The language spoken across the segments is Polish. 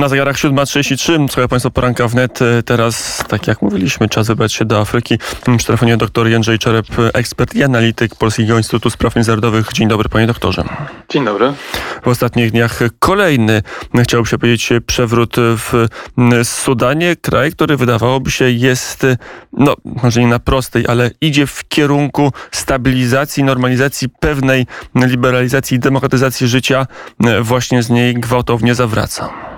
Na zegarach 7.33, słuchają Państwo poranka wnet. Teraz, tak jak mówiliśmy, czas wybrać się do Afryki. Przy telefonie dr Jędrzej Czerep, ekspert i analityk Polskiego Instytutu Spraw Międzynarodowych. Dzień dobry, panie doktorze. Dzień dobry. W ostatnich dniach kolejny, chciałbym się powiedzieć, przewrót w Sudanie. Kraj, który wydawałoby się jest, no może nie na prostej, ale idzie w kierunku stabilizacji, normalizacji, pewnej liberalizacji i demokratyzacji życia. Właśnie z niej gwałtownie zawraca.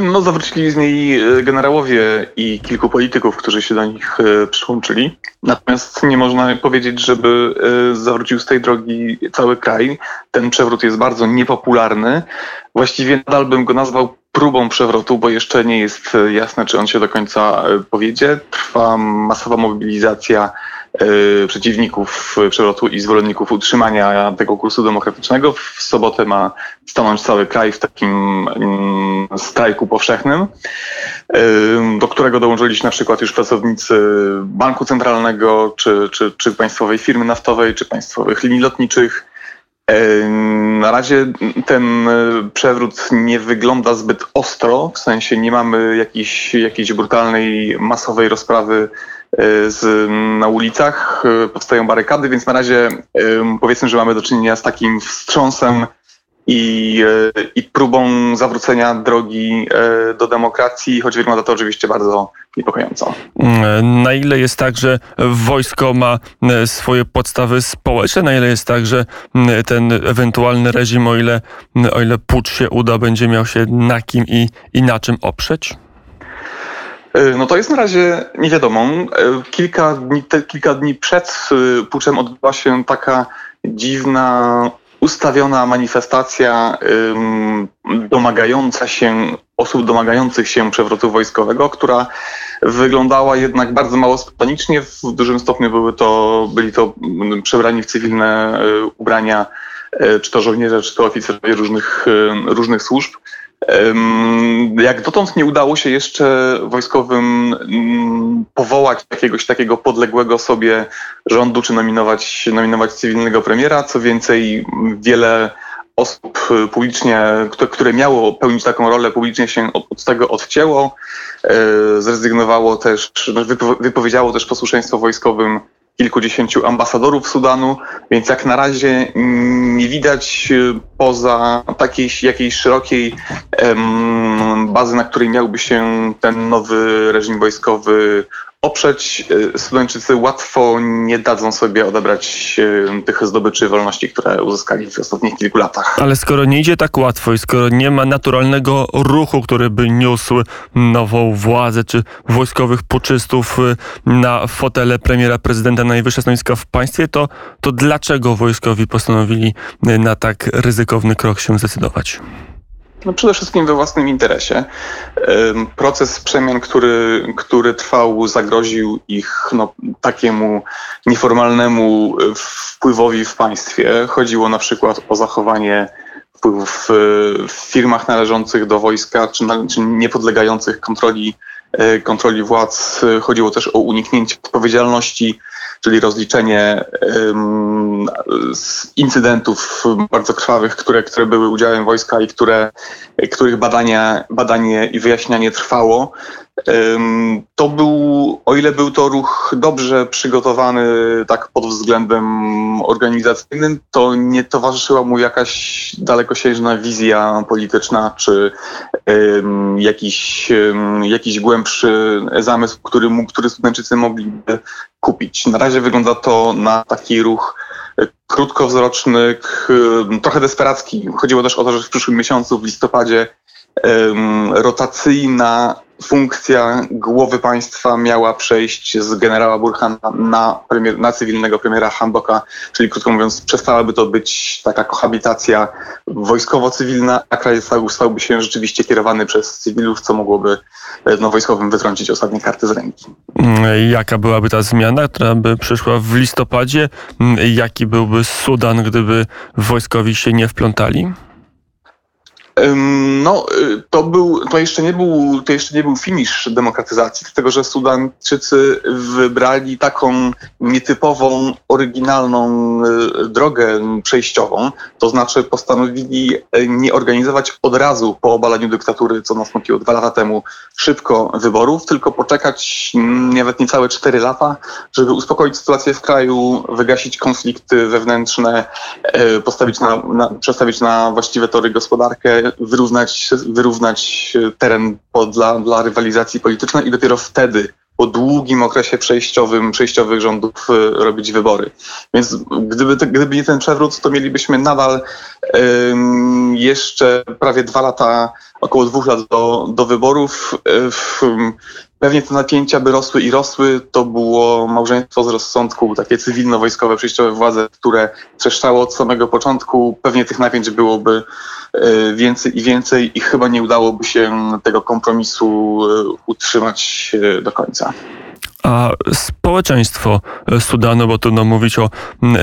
No, zawrócili z niej e, generałowie i kilku polityków, którzy się do nich e, przyłączyli. Natomiast nie można powiedzieć, żeby e, zawrócił z tej drogi cały kraj. Ten przewrót jest bardzo niepopularny. Właściwie nadal bym go nazwał próbą przewrotu, bo jeszcze nie jest jasne, czy on się do końca powiedzie. Trwa masowa mobilizacja przeciwników przewrotu i zwolenników utrzymania tego kursu demokratycznego. W sobotę ma stanąć cały kraj w takim mm, strajku powszechnym, y, do którego dołączyli się na przykład już pracownicy Banku Centralnego, czy, czy, czy państwowej firmy naftowej, czy państwowych linii lotniczych. Na razie ten przewrót nie wygląda zbyt ostro, w sensie nie mamy jakiejś, jakiejś brutalnej, masowej rozprawy Y, z, na ulicach, y, powstają barykady, więc na razie powiedzmy, że mamy do czynienia z takim wstrząsem i, y, i próbą zawrócenia drogi do demokracji, choć wygląda to oczywiście bardzo niepokojąco. Na ile jest tak, że wojsko ma swoje podstawy społeczne, na ile jest tak, że ten ewentualny reżim, o ile, o ile pucz się uda, będzie miał się na kim i, i na czym oprzeć? E, no to jest na razie nie wiadomo. E, kilka dni, te, kilka dni przed e, puczem odbyła się taka dziwna, ustawiona manifestacja domagająca się, osób domagających się przewrotu wojskowego, która wyglądała jednak bardzo mało spontanicznie. W dużym stopniu były to, byli to przebrani w cywilne ubrania, czy to żołnierze, czy to oficerowie różnych, różnych służb. Jak dotąd nie udało się jeszcze wojskowym mm, powołać jakiegoś takiego podległego sobie rządu, czy nominować, nominować cywilnego premiera. Co więcej, wiele osób publicznie, które miało pełnić taką rolę, publicznie się od, tego odcięło. E, zrezygnowało też, wypowiedziało też posłuszeństwo wojskowym kilkudziesięciu ambasadorów Sudanu, więc jak na razie nie widać y, poza takiej jakiejś szerokiej bazy, na której miałby się ten nowy reżim wojskowy oprzeć. Y, Sudańczycy łatwo nie dadzą sobie odebrać y, tych zdobyczy wolności, które uzyskali w ostatnich kilku latach. Ale skoro nie idzie tak łatwo i skoro nie ma naturalnego ruchu, który by niósł nową władzę czy wojskowych poczystów y, na fotele premiera, prezydenta, najwyższe stanowiska w państwie, to, to dlaczego wojskowi postanowili na tak ryzykowny krok się zdecydować? No przede wszystkim we własnym interesie. Proces przemian, który, który trwał, zagroził ich no, takiemu nieformalnemu wpływowi w państwie. Chodziło na przykład o zachowanie wpływów w firmach należących do wojska, czy, czy niepodlegających kontroli, e, kontroli władz. Chodziło też o uniknięcie odpowiedzialności czyli rozliczenie um, incydentów bardzo krwawych, które, które były udziałem wojska i które, których badanie, badanie i wyjaśnianie trwało. To był, o ile był to ruch dobrze przygotowany tak pod względem organizacyjnym, to nie towarzyszyła mu jakaś dalekosiężna wizja polityczna czy jakiś, jakiś głębszy zamysł, który, który Sudańczycy mogliby kupić. Na razie wygląda to na taki ruch krótkowzroczny, trochę desperacki. Chodziło też o to, że w przyszłym miesiącu, w listopadzie, rotacyjna funkcja głowy państwa miała przejść z generała Burhana na, premier, na cywilnego premiera Hamboka, czyli krótko mówiąc przestałaby to być taka kohabitacja wojskowo-cywilna, a kraj stał, stałby się rzeczywiście kierowany przez cywilów, co mogłoby no, wojskowym wytrącić ostatnie karty z ręki. Jaka byłaby ta zmiana, która by przyszła w listopadzie? Jaki byłby Sudan, gdyby wojskowi się nie wplątali? No, y, to był, to jeszcze nie był, to jeszcze nie był finisz demokratyzacji, dlatego że Sudańczycy wybrali taką nietypową, oryginalną y, drogę przejściową, to znaczy postanowili y, nie organizować od razu po obaleniu dyktatury, co nastąpiło dwa lata temu, szybko wyborów, tylko poczekać nawet niecałe cztery lata, żeby uspokoić sytuację w kraju, wygasić konflikty wewnętrzne, postawić na, na, przestawić na właściwe tory gospodarkę, wyrównać, wyrównać teren pod, dla, dla rywalizacji politycznej i dopiero wtedy po długim okresie przejściowym, przejściowych rządów y, robić wybory. Więc gdyby, te, gdyby nie ten przewrót, to mielibyśmy nadal jeszcze prawie dwa lata, około dwóch lat do, do wyborów. Um, pewnie te napięcia by rosły i rosły. To było małżeństwo z rozsądku, takie cywilno-wojskowe przejściowe władze, które trzeszczało od samego początku. Pewnie tych napięć byłoby e, więcej i więcej i chyba nie udałoby się tego kompromisu e, utrzymać e, do końca. A społeczeństwo Sudanu, bo trudno mówić o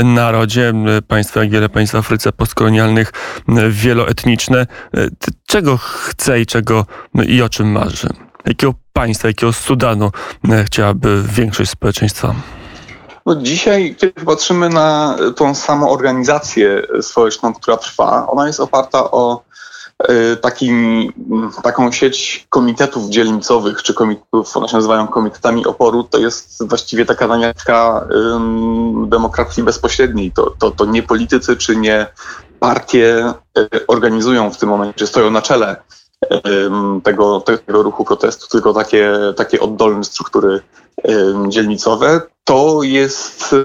narodzie, państwo jak wiele państw w Afryce postkolonialnych, wieloetniczne, czego chce i czego i o czym marzy? Jakiego państwa, jakiego Sudanu e, chciałaby większość społeczeństwa? No dzisiaj, kiedy patrzymy na tą samą organizację społeczną, która trwa, ona jest oparta o e, takim, taką sieć komitetów dzielnicowych, czy komitetów, one się nazywają komitetami oporu, to jest właściwie taka namiastka um, demokracji bezpośredniej. To, to, to nie politycy, czy nie partie organizują w tym momencie, stoją na czele tego, tego ruchu protestu, tylko takie, takie oddolne struktury dzielnicowe. To jest,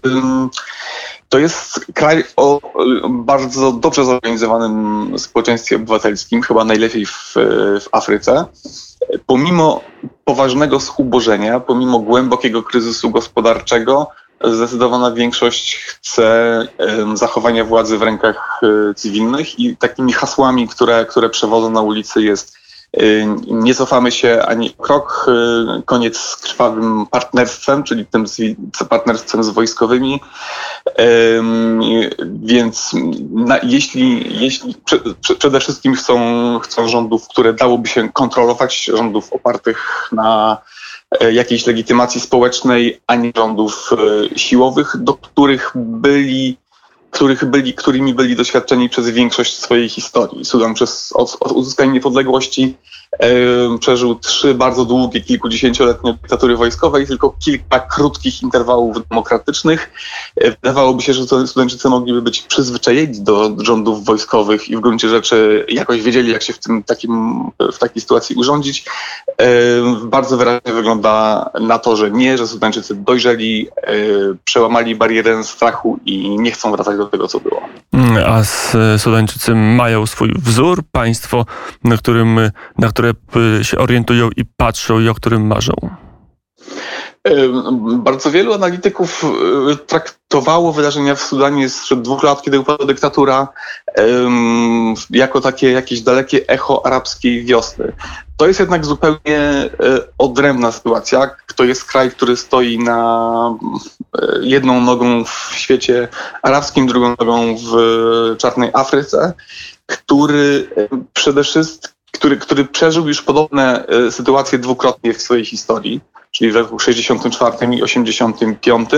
to jest kraj o bardzo dobrze zorganizowanym społeczeństwie obywatelskim, chyba najlepiej w, w Afryce. Pomimo poważnego zubożenia, pomimo głębokiego kryzysu gospodarczego, zdecydowana większość chce zachowania władzy w rękach e, cywilnych i takimi hasłami, które, które przewodzą na ulicy jest e, nie cofamy się ani krok, e, koniec z krwawym partnerstwem, czyli tym partnerstwem z wojskowymi. Więc na, jeśli, jeśli przede wszystkim chcą, chcą rządów, które dałoby się kontrolować, rządów opartych na jakiejś legitymacji społecznej, ani rządów e, siłowych, do których byli których byli, którymi byli doświadczeni przez większość swojej historii. Sudan przez od, od uzyskania niepodległości e, przeżył trzy bardzo długie, kilkudziesięcioletnie dyktatury wojskowe i tylko kilka krótkich interwałów demokratycznych. E, wydawałoby się, że Sudańczycy mogliby być przyzwyczajeni do rządów wojskowych i w gruncie rzeczy jakoś wiedzieli, jak się w, tym takim, w takiej sytuacji urządzić. Bardzo wyraźnie wygląda na to, że nie, że Sudańczycy dojrzeli, e, przełamali barierę strachu i nie chcą wracać do tego, co było. Mm, a Sudańczycy mają swój wzór, państwo, na, którym, na które się orientują i patrzą i o którym marzą? Bardzo wielu analityków y, traktowało wydarzenia w Sudanie sprzed dwóch lat, kiedy upadła dyktatura, jako takie jakieś dalekie echo arabskiej wiosny. To jest jednak zupełnie e, odrębna sytuacja. To jest kraj, który stoi na jedną nogą w świecie arabskim, drugą nogą w czarnej Afryce, który przede wszystkim, który, który przeżył już podobne sytuacje dwukrotnie w swojej historii czyli w roku 64 i 85,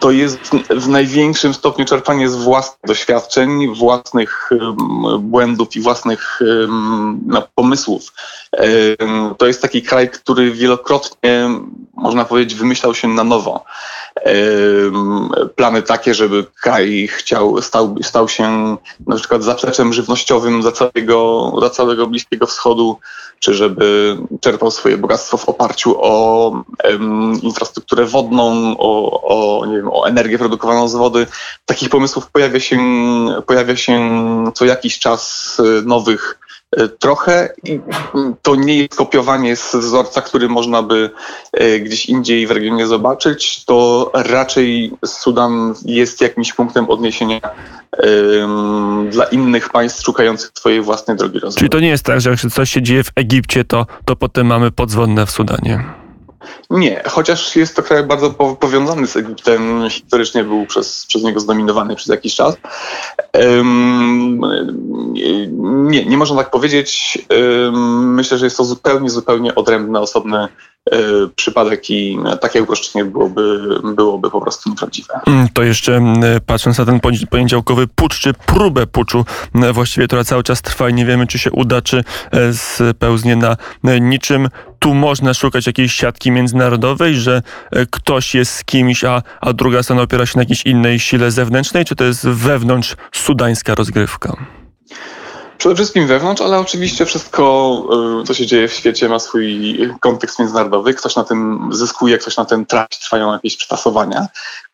to jest w największym stopniu czerpanie z własnych doświadczeń, własnych błędów i własnych no, pomysłów. To jest taki kraj, który wielokrotnie, można powiedzieć, wymyślał się na nowo plany takie, żeby kraj chciał, stał, stał się na przykład zapleczem żywnościowym dla całego, dla całego Bliskiego Wschodu, czy żeby czerpał swoje bogactwo w oparciu o infrastrukturę wodną, o, o, nie wiem, o energię produkowaną z wody. Takich pomysłów pojawia się, pojawia się co jakiś czas y, nowych E, trochę i to nie jest kopiowanie z wzorca, który można by e, gdzieś indziej w regionie zobaczyć, to raczej Sudan jest jakimś punktem odniesienia um, dla innych państw szukających swojej własnej drogi rozwoju. Czyli to nie jest tak, że jak coś się dzieje w Egipcie, to, to potem mamy podzwonne w Sudanie? Nie, chociaż jest to kraj bardzo powiązany z Egiptem, historycznie był przez, przez niego zdominowany przez jakiś czas. Nie, nie można tak powiedzieć. Myślę, że jest to zupełnie, zupełnie odrębny, osobny przypadek i takie uproszczenie byłoby, byłoby po prostu nieprawdziwe. Mm, to jeszcze patrząc na ten poniedziałkowy pucz, czy próbę puczu, właściwie która cały czas trwa i nie wiemy, czy się uda, czy e, spełznie na niczym. Tu można szukać jakiejś siatki międzynarodowej, że e, ktoś jest z kimś, a, a druga strona opiera się na jakiejś innej sile zewnętrznej, czy to jest wewnątrz sudańska rozgrywka? Przede wszystkim wewnątrz, ale oczywiście wszystko, y, co się dzieje w świecie, ma swój kontekst międzynarodowy. Ktoś na tym zyskuje, ktoś na tym traci, trwają jakieś przetasowania.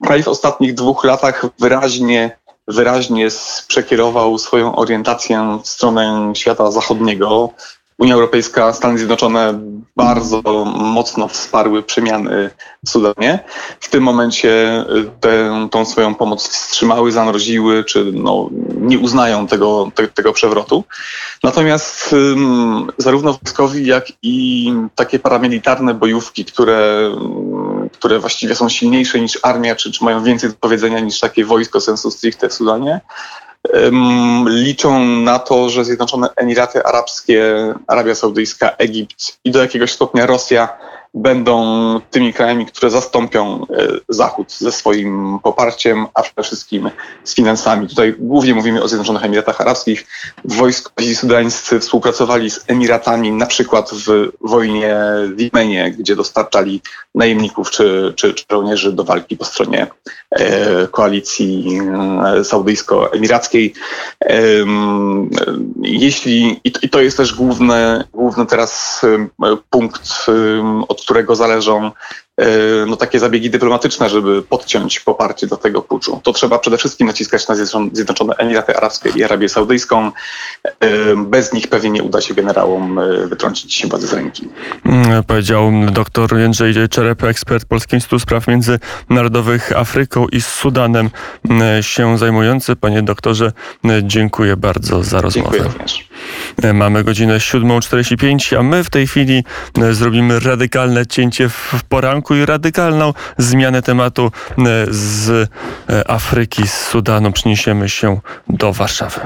Kraj w ostatnich dwóch latach wyraźnie wyraźnie przekierował swoją orientację w stronę świata zachodniego. Unia Europejska, Stany Zjednoczone bardzo mocno wsparły przemiany w Sudanie. W tym momencie y, tę, tą swoją pomoc wstrzymały, zamroziły, czy no, nie uznają tego, te, tego przewrotu. Natomiast um, zarówno wojskowi, jak i takie paramilitarne bojówki, które, które właściwie są silniejsze niż armia, czy, czy mają więcej do powiedzenia niż takie wojsko sensu stricte w Sudanie, liczą na to, że Zjednoczone Emiraty Arabskie, Arabia Saudyjska, Egipt i do jakiegoś stopnia Rosja będą tymi krajami, które zastąpią e, Zachód ze swoim poparciem, a przede wszystkim z finansami. Tutaj głównie mówimy o Zjednoczonych Emiratach Arabskich. Wojskowi sudańscy współpracowali z Emiratami na przykład w wojnie w Jemenie, gdzie dostarczali najemników czy, czy, czy żołnierzy do walki po stronie koalicji e, saudyjsko-emirackiej. Jeśli, i to jest też główny, główny teraz punkt, od którego zależą e, no, takie zabiegi dyplomatyczne, żeby podciąć poparcie do tego puczu. To trzeba przede wszystkim naciskać na Zjednoczone Emiraty Arabskie i Arabię Saudyjską. E, bez nich pewnie nie uda się generałom e, wytrącić się władzy z ręki. Mm, powiedział dr Jędrzej Czerep, ekspert Polskiego Instytutu Spraw Międzynarodowych Afryką i Sudanem mm, się zajmujący. Panie doktorze, dziękuję bardzo za rozmowę. Dziękuję również. Mamy godzinę 7.45, a my w tej chwili zrobimy radykalne cięcie w poranku i radykalną zmianę tematu z Afryki, z Sudanu. Przeniesiemy się do Warszawy.